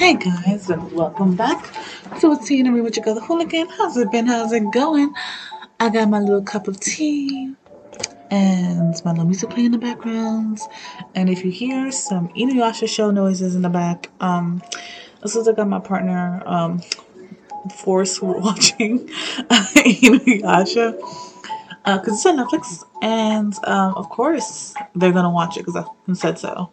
Hey guys, and welcome back to a tea with your girl the hooligan. How's it been? How's it going? I got my little cup of tea and my little music playing in the background. And if you hear some Inuyasha show noises in the back, um, this is I got my partner um force watching Inuyasha because uh, it's on Netflix, and um, of course they're gonna watch it because I said so.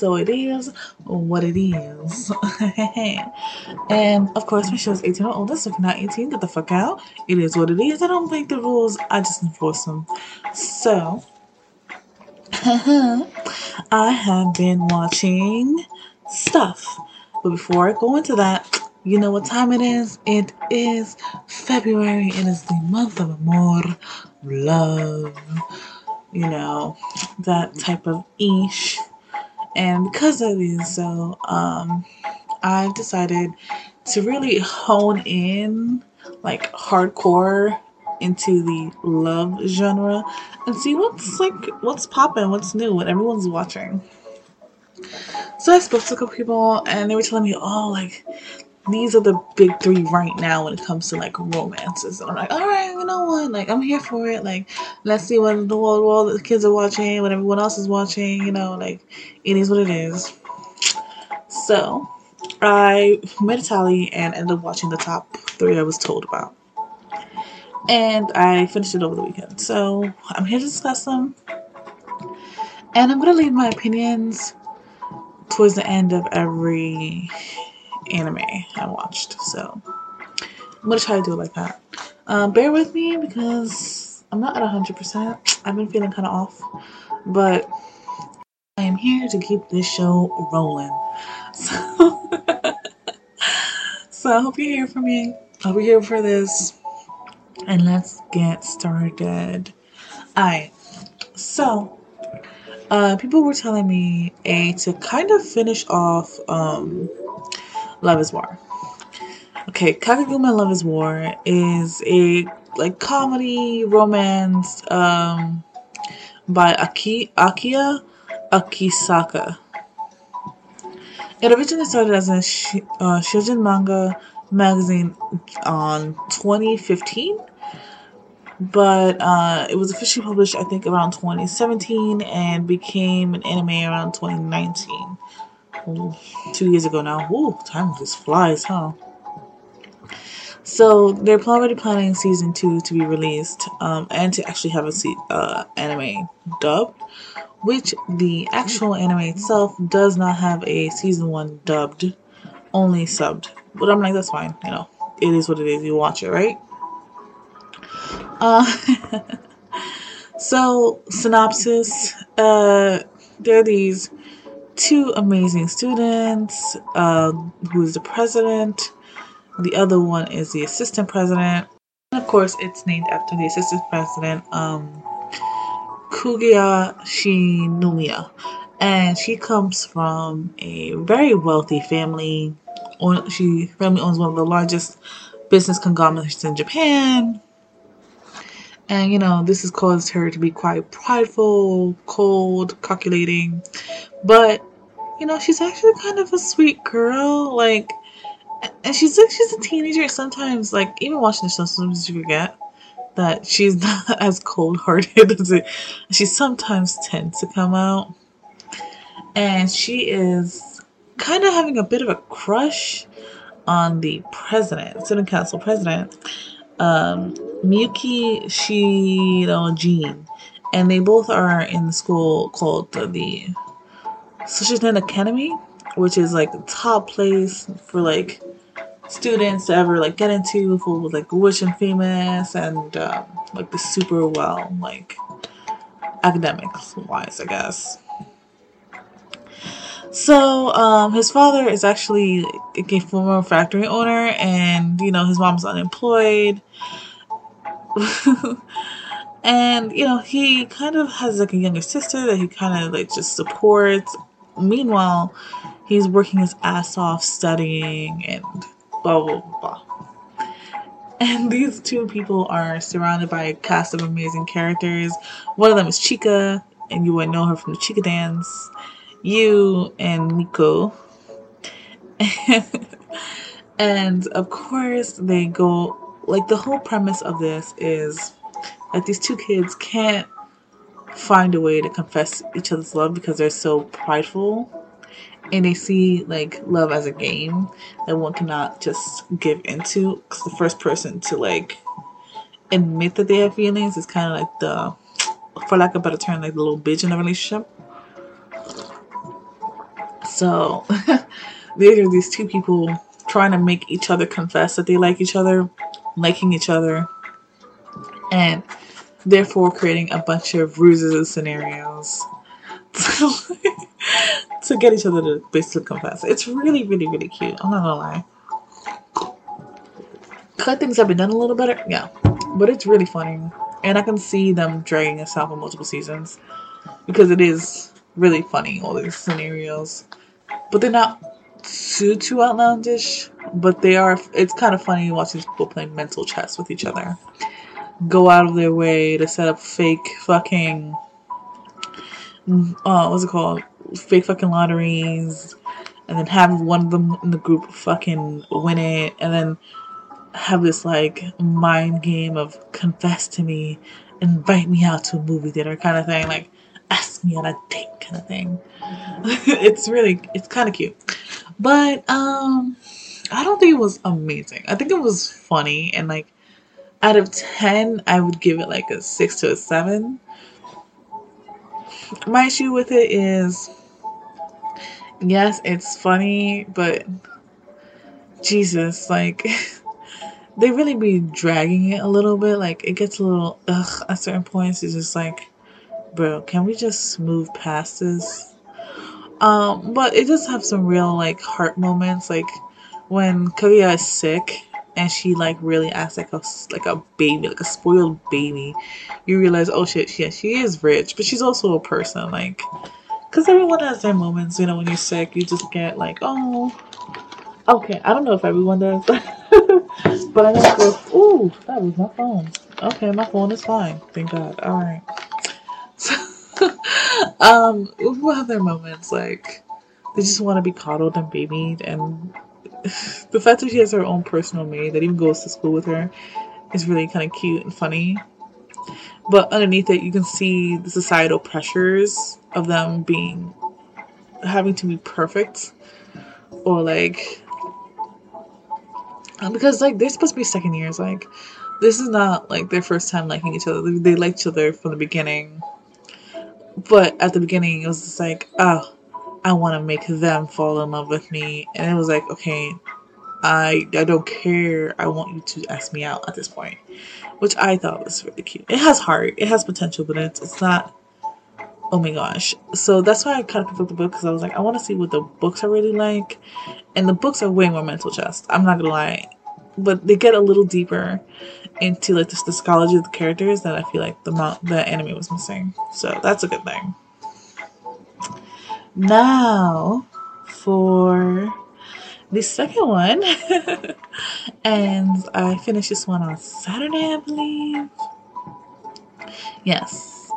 So it is what it is. and of course, my show is 18 or older, so if you're not 18, get the fuck out. It is what it is. I don't make the rules, I just enforce them. So, I have been watching stuff. But before I go into that, you know what time it is? It is February. It is the month of amor, love, you know, that type of ish and because of this, so um, I've decided to really hone in like hardcore into the love genre and see what's like what's popping, what's new, what everyone's watching. So I spoke to a couple people and they were telling me, oh, like these are the big three right now when it comes to like romances. And I'm like, all right, you know what? Like, I'm here for it. Like, let's see what the world, world the kids are watching, what everyone else is watching. You know, like, it is what it is. So, I made a tally and ended up watching the top three I was told about. And I finished it over the weekend. So, I'm here to discuss them. And I'm going to leave my opinions towards the end of every anime I watched. So I'm gonna try to do it like that. Um, bear with me because I'm not at 100%. I've been feeling kind of off, but I am here to keep this show rolling. So, so I hope you're here for me. I'll you're here for this. And let's get started. Alright, so uh, people were telling me a to kind of finish off um, Love is War. Okay, Kakeguruma Love is War is a like comedy romance um, by Aki Akiya Akisaka. It originally started as a sh- uh, shoujo manga magazine on 2015, but uh, it was officially published I think around 2017 and became an anime around 2019 two years ago now. Ooh, time just flies, huh? So they're already planning season two to be released, um, and to actually have a se- uh, anime dubbed, which the actual anime itself does not have a season one dubbed, only subbed. But I'm like, that's fine, you know, it is what it is. You watch it, right? Uh, so synopsis. Uh, there are these two amazing students, uh, who is the president. The other one is the assistant president. And of course, it's named after the assistant president, um, Kaguya Shinomiya. And she comes from a very wealthy family. She family owns one of the largest business conglomerates in Japan. And you know, this has caused her to be quite prideful, cold, calculating. But you know, she's actually kind of a sweet girl. Like, and she's like she's a teenager. Sometimes, like even watching the show, sometimes you forget that she's not as cold hearted as it. She sometimes tends to come out, and she is kind of having a bit of a crush on the president, student council president, um, Miyuki Shirogane, and they both are in the school called the, the Sushinden Academy, which is like the top place for like students to ever like get into for like rich and famous and um, like the super well like academics wise, I guess. So um, his father is actually a former factory owner, and you know his mom's unemployed. and you know he kind of has like a younger sister that he kind of like just supports Meanwhile, he's working his ass off studying and blah blah blah. And these two people are surrounded by a cast of amazing characters. One of them is Chika, and you would know her from the Chika Dance. You and Miko. and of course, they go like the whole premise of this is that these two kids can't find a way to confess each other's love because they're so prideful. And they see like love as a game that one cannot just give into. Because the first person to like admit that they have feelings is kind of like the for lack of a better term like the little bitch in a relationship. So there are these two people trying to make each other confess that they like each other liking each other. And therefore creating a bunch of ruses and scenarios to, to get each other to basically confess. It's really, really, really cute. I'm not gonna lie. Could things have been done a little better? Yeah. But it's really funny. And I can see them dragging this out for multiple seasons. Because it is really funny, all these scenarios. But they're not too too outlandish. But they are it's kind of funny watching people play mental chess with each other. Go out of their way to set up fake fucking uh, what's it called? Fake fucking lotteries, and then have one of them in the group fucking win it, and then have this like mind game of confess to me, invite me out to a movie theater kind of thing, like ask me on a date kind of thing. it's really, it's kind of cute, but um, I don't think it was amazing. I think it was funny and like out of 10 i would give it like a 6 to a 7 my issue with it is yes, it's funny, but Jesus, like they really be dragging it a little bit. Like it gets a little ugh at certain points. It's just like, bro, can we just move past this? Um, but it does have some real like heart moments, like when Kaguya is sick and she like really acts like a like a baby, like a spoiled baby. You realize, oh shit, yeah, she is rich, but she's also a person. Like, because everyone has their moments. You know, when you're sick, you just get like, oh, okay. I don't know if everyone does, but I know. For, ooh, that was my phone. Okay, my phone is fine. Thank God. All right. So, um, people have their moments. Like, they just want to be coddled and babied and the fact that she has her own personal maid that even goes to school with her is really kind of cute and funny. But underneath it, you can see the societal pressures of them being having to be perfect or like um, because like they're supposed to be second years like this is not like their first time liking each other they like each other from the beginning but at the beginning it was just like oh I want to make them fall in love with me. And it was like, okay, I I don't care. I want you to ask me out at this point, which I thought was really cute. It has heart, it has potential, but it's it's not. Oh my gosh! So that's why I kind of picked up the book because I was like, I want to see what the books are really like, and the books are way more mental chess. I'm not gonna lie, but they get a little deeper into like the, the psychology of the characters that I feel like the the anime was missing. So that's a good thing. Now, for the second one, and I finished this one on Saturday, I believe. Yes.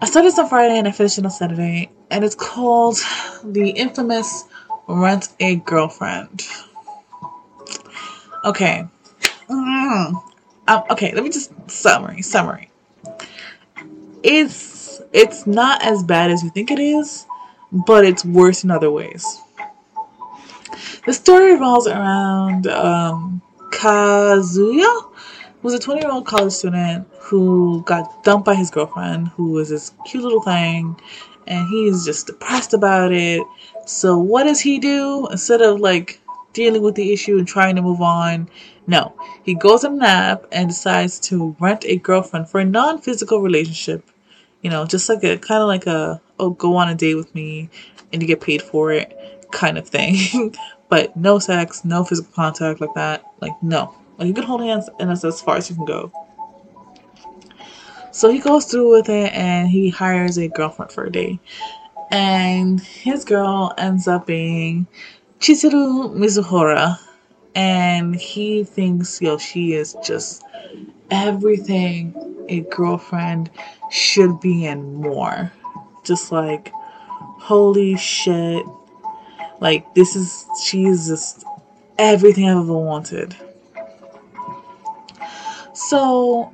I started this on Friday and I finished it on Saturday, and it's called The Infamous Rent a Girlfriend. Okay. Mm. Um, okay, let me just summary. Summary. It's it's not as bad as you think it is but it's worse in other ways. The story revolves around um, Kazuya, who's a 20 year old college student who got dumped by his girlfriend, who was this cute little thing, and he's just depressed about it. So, what does he do? Instead of like dealing with the issue and trying to move on, no, he goes on a nap and decides to rent a girlfriend for a non physical relationship. You know, just like a kind of like a oh, go on a date with me and you get paid for it kind of thing. but no sex, no physical contact like that. Like, no. Like, you can hold hands and that's as far as you can go. So he goes through with it and he hires a girlfriend for a day. And his girl ends up being Chizuru Mizuhara. And he thinks, yo, she is just everything a girlfriend should be and more just like Holy shit. Like, this is, she's just everything I've ever wanted. So,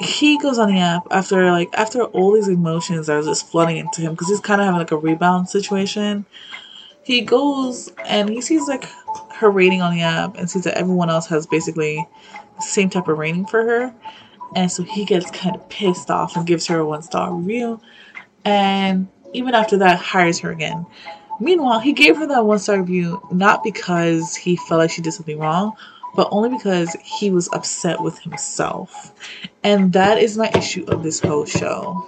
he goes on the app after, like, after all these emotions are just flooding into him because he's kind of having, like, a rebound situation. He goes and he sees, like, her rating on the app and sees that everyone else has basically the same type of rating for her. And so he gets kind of pissed off and gives her a one star review. And even after that, hires her again. Meanwhile, he gave her that one star review not because he felt like she did something wrong, but only because he was upset with himself. And that is my issue of this whole show.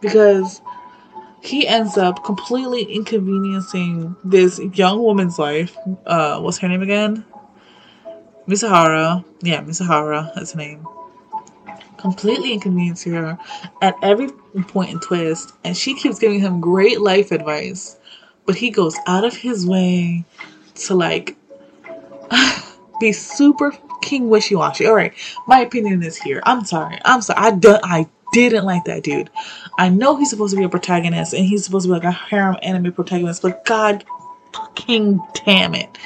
Because he ends up completely inconveniencing this young woman's life. Uh, what's her name again? Misahara. Yeah, Misahara, that's her name. Completely inconveniencing her at every point and twist, and she keeps giving him great life advice but he goes out of his way to like be super king wishy washy. All right, my opinion is here. I'm sorry. I'm sorry. I don't. I didn't like that dude. I know he's supposed to be a protagonist and he's supposed to be like a harem anime protagonist, but God, fucking damn it.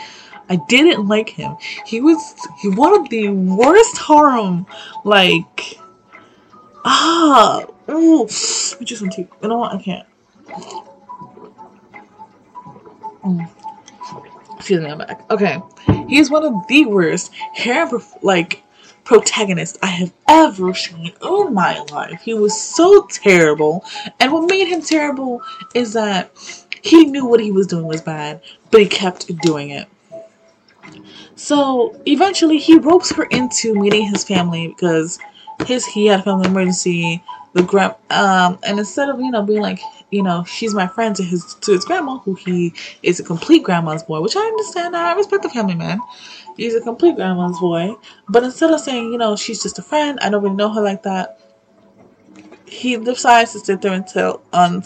I didn't like him. He was he one of the worst harem like ah ooh just some tea. You know what? I can't. Mm. Excuse me, I'm back. Okay, he's one of the worst hair like protagonist I have ever seen in my life. He was so terrible, and what made him terrible is that he knew what he was doing was bad, but he kept doing it. So eventually, he ropes her into meeting his family because his he had a family emergency. The grand um, and instead of you know being like you know, she's my friend to his to his grandma, who he is a complete grandma's boy, which I understand. I respect the family man. He's a complete grandma's boy. But instead of saying, you know, she's just a friend, I don't really know her like that, he decides to sit there and tell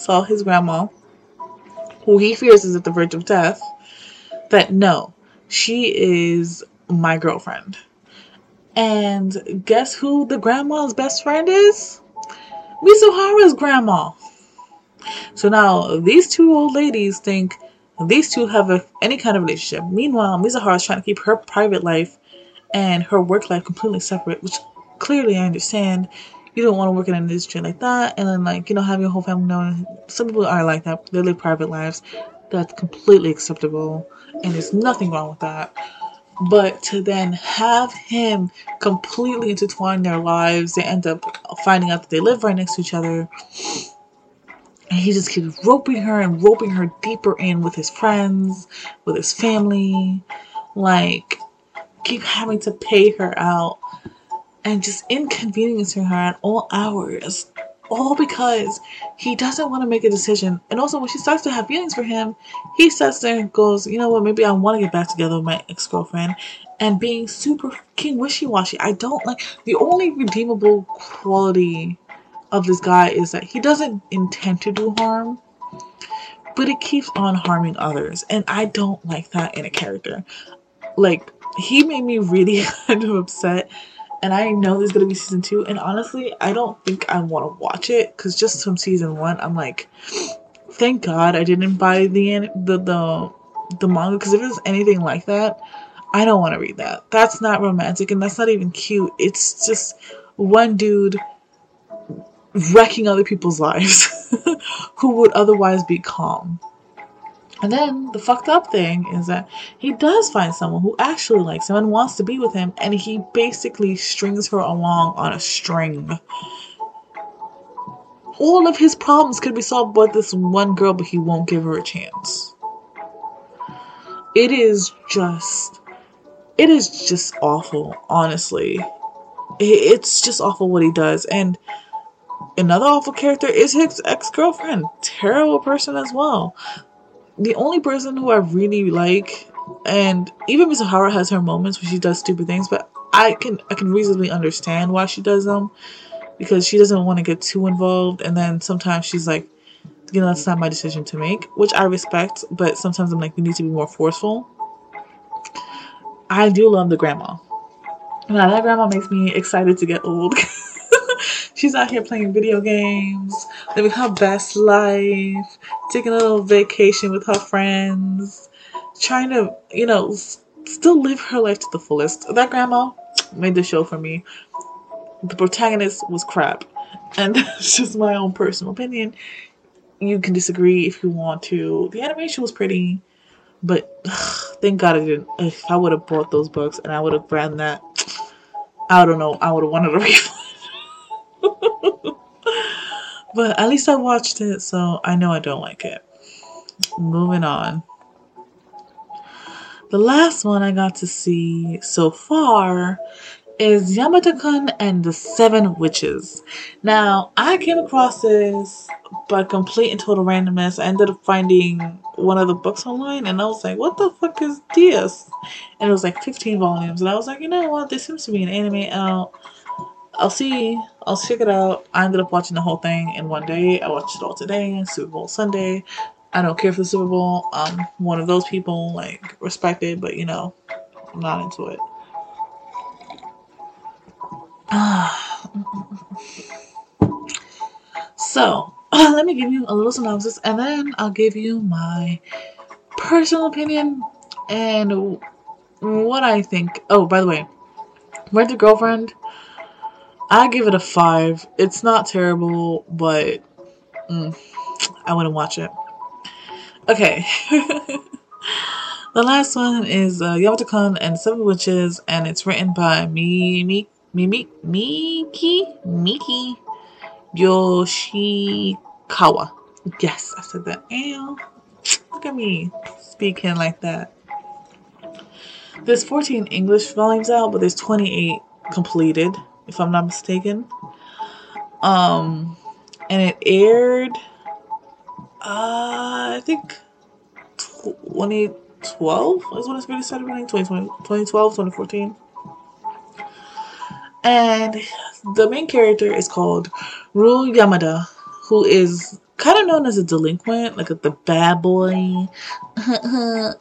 tell his grandma, who he fears is at the verge of death, that no, she is my girlfriend. And guess who the grandma's best friend is? Mizuhara's grandma. So now these two old ladies think these two have a, any kind of relationship. Meanwhile, Mizuhara is trying to keep her private life and her work life completely separate, which clearly I understand. You don't want to work in an industry like that, and then like you know have your whole family know. Some people are like that; they live private lives. That's completely acceptable, and there's nothing wrong with that. But to then have him completely intertwine their lives, they end up finding out that they live right next to each other and he just keeps roping her and roping her deeper in with his friends, with his family. Like, keep having to pay her out and just inconveniencing her at all hours. All because he doesn't want to make a decision. And also, when she starts to have feelings for him, he sits there and goes, You know what? Maybe I want to get back together with my ex girlfriend. And being super fucking wishy washy. I don't like the only redeemable quality of this guy is that he doesn't intend to do harm, but it keeps on harming others. And I don't like that in a character. Like, he made me really kind of upset. And I know there's gonna be season two. And honestly, I don't think I want to watch it because just from season one, I'm like, thank God I didn't buy the the the, the manga because if it's anything like that, I don't want to read that. That's not romantic and that's not even cute. It's just one dude wrecking other people's lives who would otherwise be calm. And then the fucked up thing is that he does find someone who actually likes him and wants to be with him, and he basically strings her along on a string. All of his problems could be solved by this one girl, but he won't give her a chance. It is just. It is just awful, honestly. It's just awful what he does. And another awful character is his ex girlfriend. Terrible person as well. The only person who I really like, and even Mizuhara has her moments where she does stupid things, but I can I can reasonably understand why she does them because she doesn't want to get too involved, and then sometimes she's like, you know, that's not my decision to make, which I respect, but sometimes I'm like, you need to be more forceful. I do love the grandma. Now that grandma makes me excited to get old. She's out here playing video games, living her best life, taking a little vacation with her friends, trying to, you know, still live her life to the fullest. That grandma made the show for me. The protagonist was crap. And that's just my own personal opinion. You can disagree if you want to. The animation was pretty, but ugh, thank God I didn't. If I would have bought those books and I would have ran that, I don't know, I would have wanted a refund. But at least I watched it, so I know I don't like it. Moving on. The last one I got to see so far is Yamato-kun and the Seven Witches. Now, I came across this by complete and total randomness. I ended up finding one of the books online and I was like, what the fuck is this? And it was like 15 volumes. And I was like, you know what? This seems to be an anime. I'll, I'll see. I'll check it out. I ended up watching the whole thing in one day. I watched it all today, Super Bowl Sunday. I don't care for the Super Bowl. I'm one of those people, like, respected, but you know, I'm not into it. so, let me give you a little synopsis and then I'll give you my personal opinion and what I think. Oh, by the way, Rent a Girlfriend, I give it a 5. It's not terrible, but mm, I wouldn't watch it. Okay. the last one is uh, Yamato-kun and Seven Witches, and it's written by me, Mimi Miki Miki Yoshikawa. Yes, I said that. And look at me speaking like that. There's 14 English volumes out, but there's 28 completed, if I'm not mistaken. Um, and it aired, uh, I think 2012 is when it's started running. 2020, 2012, 2014. And the main character is called Ryu Yamada, who is kind of known as a delinquent, like a, the bad boy.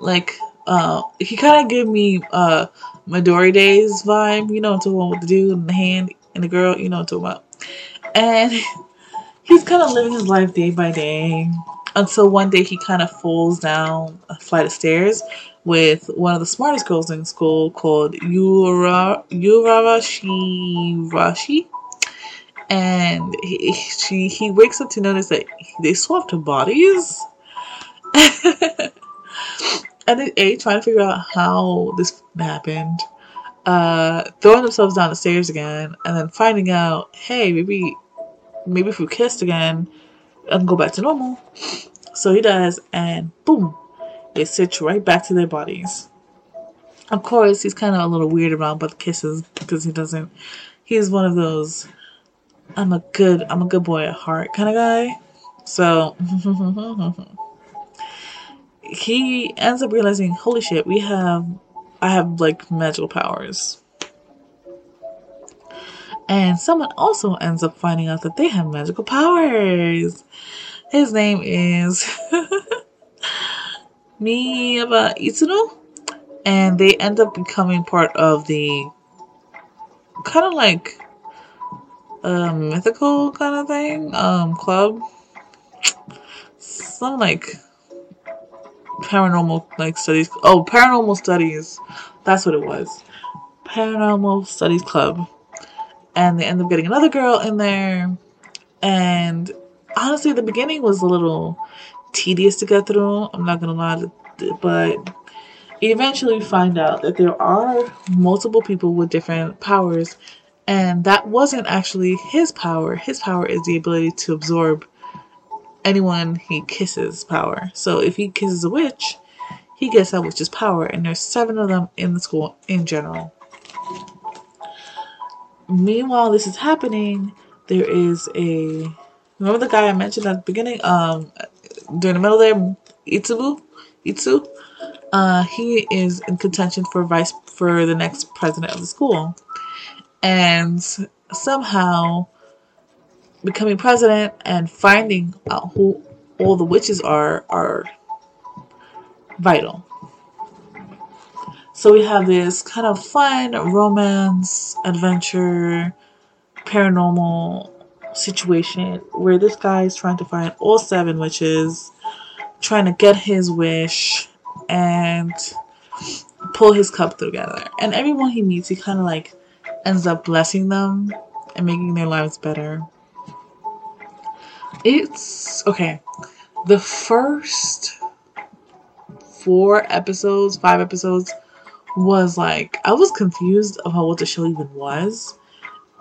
like, uh, he kind of gave me uh, Midori Days vibe, you know, to one with the dude and the hand and the girl, you know, to about. And he's kind of living his life day by day until one day he kind of falls down a flight of stairs with one of the smartest girls in school called Yura Urarashi Rashi. And he, she, he wakes up to notice that they swapped bodies. and then A, trying to figure out how this happened. Uh, throwing themselves down the stairs again, and then finding out, hey, maybe, maybe if we kissed again, I can go back to normal. So he does, and boom, they switch right back to their bodies. Of course, he's kind of a little weird about the kisses because he doesn't. He's one of those. I'm a good. I'm a good boy at heart kind of guy. So he ends up realizing, holy shit, we have. I have like magical powers. And someone also ends up finding out that they have magical powers. His name is Miyaba Itsuno, and they end up becoming part of the kind of like a mythical kind of thing, um, club. Some like paranormal like studies. Oh, paranormal studies. That's what it was. Paranormal Studies Club. And they end up getting another girl in there. And honestly, the beginning was a little tedious to get through. I'm not gonna lie, but eventually find out that there are multiple people with different powers, and that wasn't actually his power. His power is the ability to absorb anyone he kisses power. So if he kisses a witch, he gets that witch's power, and there's seven of them in the school in general. Meanwhile, this is happening. There is a remember the guy I mentioned at the beginning. Um, during the middle there, Itsubu, Itsu, uh, he is in contention for vice for the next president of the school, and somehow becoming president and finding out who all the witches are are vital. So we have this kind of fun romance adventure paranormal situation where this guy is trying to find all seven witches, trying to get his wish, and pull his cup together. And everyone he meets, he kind of like ends up blessing them and making their lives better. It's okay. The first four episodes, five episodes, was like I was confused about what the show even was.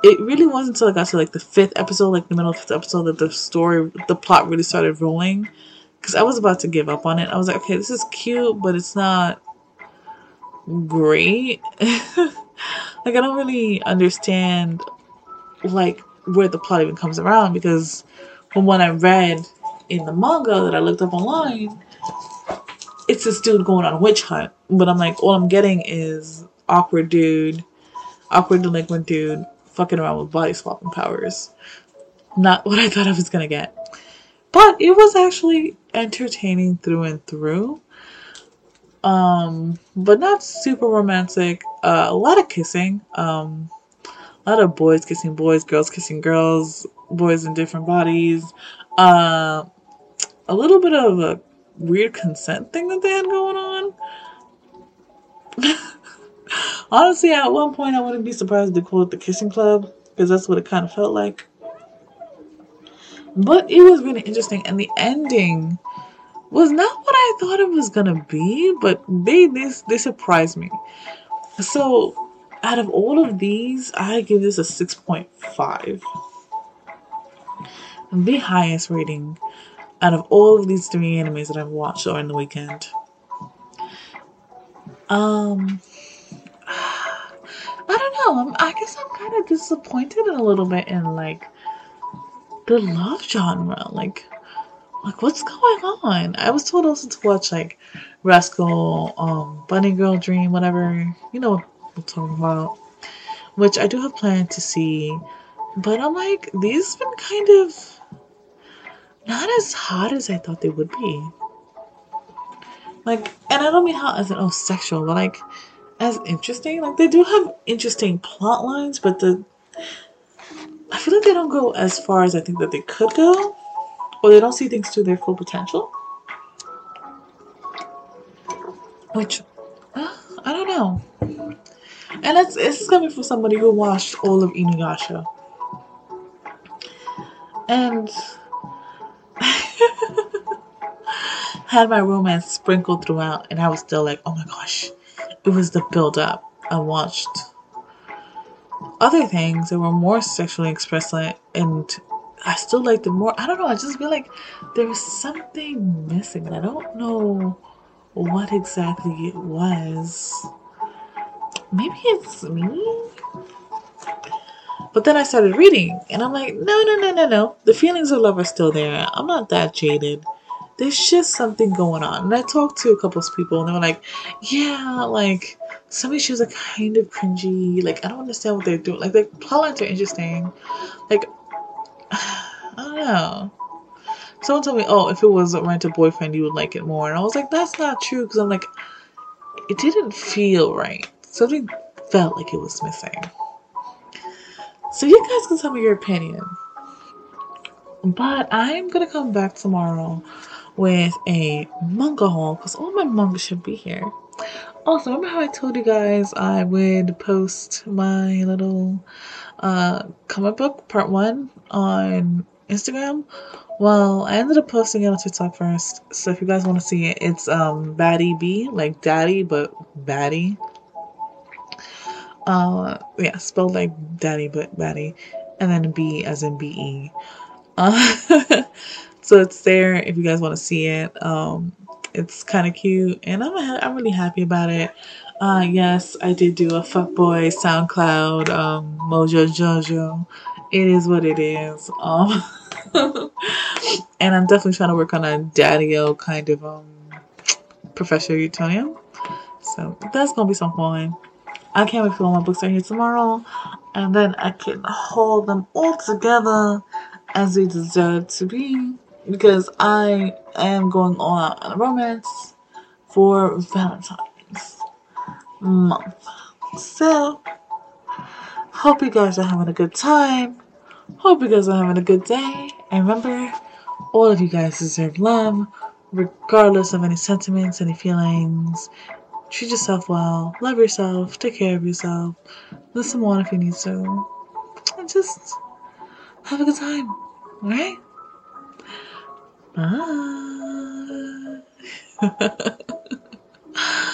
It really wasn't until I got to like the fifth episode, like the middle of the fifth episode, that the story, the plot really started rolling. Because I was about to give up on it. I was like, okay, this is cute, but it's not great. like I don't really understand like where the plot even comes around because from what I read in the manga that I looked up online, it's this dude going on a witch hunt. But I'm like, all I'm getting is awkward dude, awkward delinquent dude fucking around with body swapping powers. Not what I thought I was gonna get. But it was actually entertaining through and through. Um, but not super romantic. Uh, a lot of kissing. Um, a lot of boys kissing boys, girls kissing girls, boys in different bodies. Uh, a little bit of a weird consent thing that they had going on. Honestly, at one point, I wouldn't be surprised to call it the kissing club because that's what it kind of felt like. But it was really interesting, and the ending was not what I thought it was gonna be. But they this they surprised me. So out of all of these, I give this a 6.5. The highest rating out of all of these three animes that I've watched during the weekend. Um, I don't know. I'm, I guess I'm kind of disappointed a little bit in like the love genre. Like, like what's going on? I was told also to watch like Rascal, um, Bunny Girl Dream, whatever. You know I'm talking about, which I do have planned to see. But I'm like, these have been kind of not as hot as I thought they would be. Like, and I don't mean how as an oh sexual, but like as interesting. Like they do have interesting plot lines, but the I feel like they don't go as far as I think that they could go, or they don't see things to their full potential. Which uh, I don't know. And it's it's coming from somebody who watched all of Inuyasha. And had my romance sprinkled throughout, and I was still like, oh my gosh, it was the build up. I watched other things that were more sexually expressive, and I still liked it more. I don't know, I just feel like there was something missing, I don't know what exactly it was. Maybe it's me? But then I started reading, and I'm like, no, no, no, no, no. The feelings of love are still there. I'm not that jaded. There's just something going on. And I talked to a couple of people, and they were like, yeah, like, some issues are kind of cringy. Like, I don't understand what they're doing. Like, the plotlines are interesting. Like, I don't know. Someone told me, oh, if it was a rented boyfriend, you would like it more. And I was like, that's not true, because I'm like, it didn't feel right. Something felt like it was missing. So you guys can tell me your opinion. But I'm gonna come back tomorrow with a manga haul because all my manga should be here. Also, remember how I told you guys I would post my little uh, comic book part one on Instagram? Well, I ended up posting it on TikTok first. So if you guys want to see it, it's um Baddie B, like daddy, but baddie. Uh, yeah, spelled like daddy, but baddie, and then B as in B E. Uh, so it's there if you guys want to see it. Um, it's kind of cute, and I'm I'm really happy about it. Uh, yes, I did do a fuckboy SoundCloud um, Mojo Jojo. It is what it is. Um, and I'm definitely trying to work on a daddy-o kind of um Professor Utonium. So that's gonna be some fun. I can't wait for all my books are here tomorrow, and then I can hold them all together as they deserve to be because I am going all out on a romance for Valentine's month. So, Hope you guys are having a good time. Hope you guys are having a good day. And remember, all of you guys deserve love, regardless of any sentiments, any feelings. Treat yourself well. Love yourself. Take care of yourself. Listen more if you need to. And just have a good time. Alright? Bye.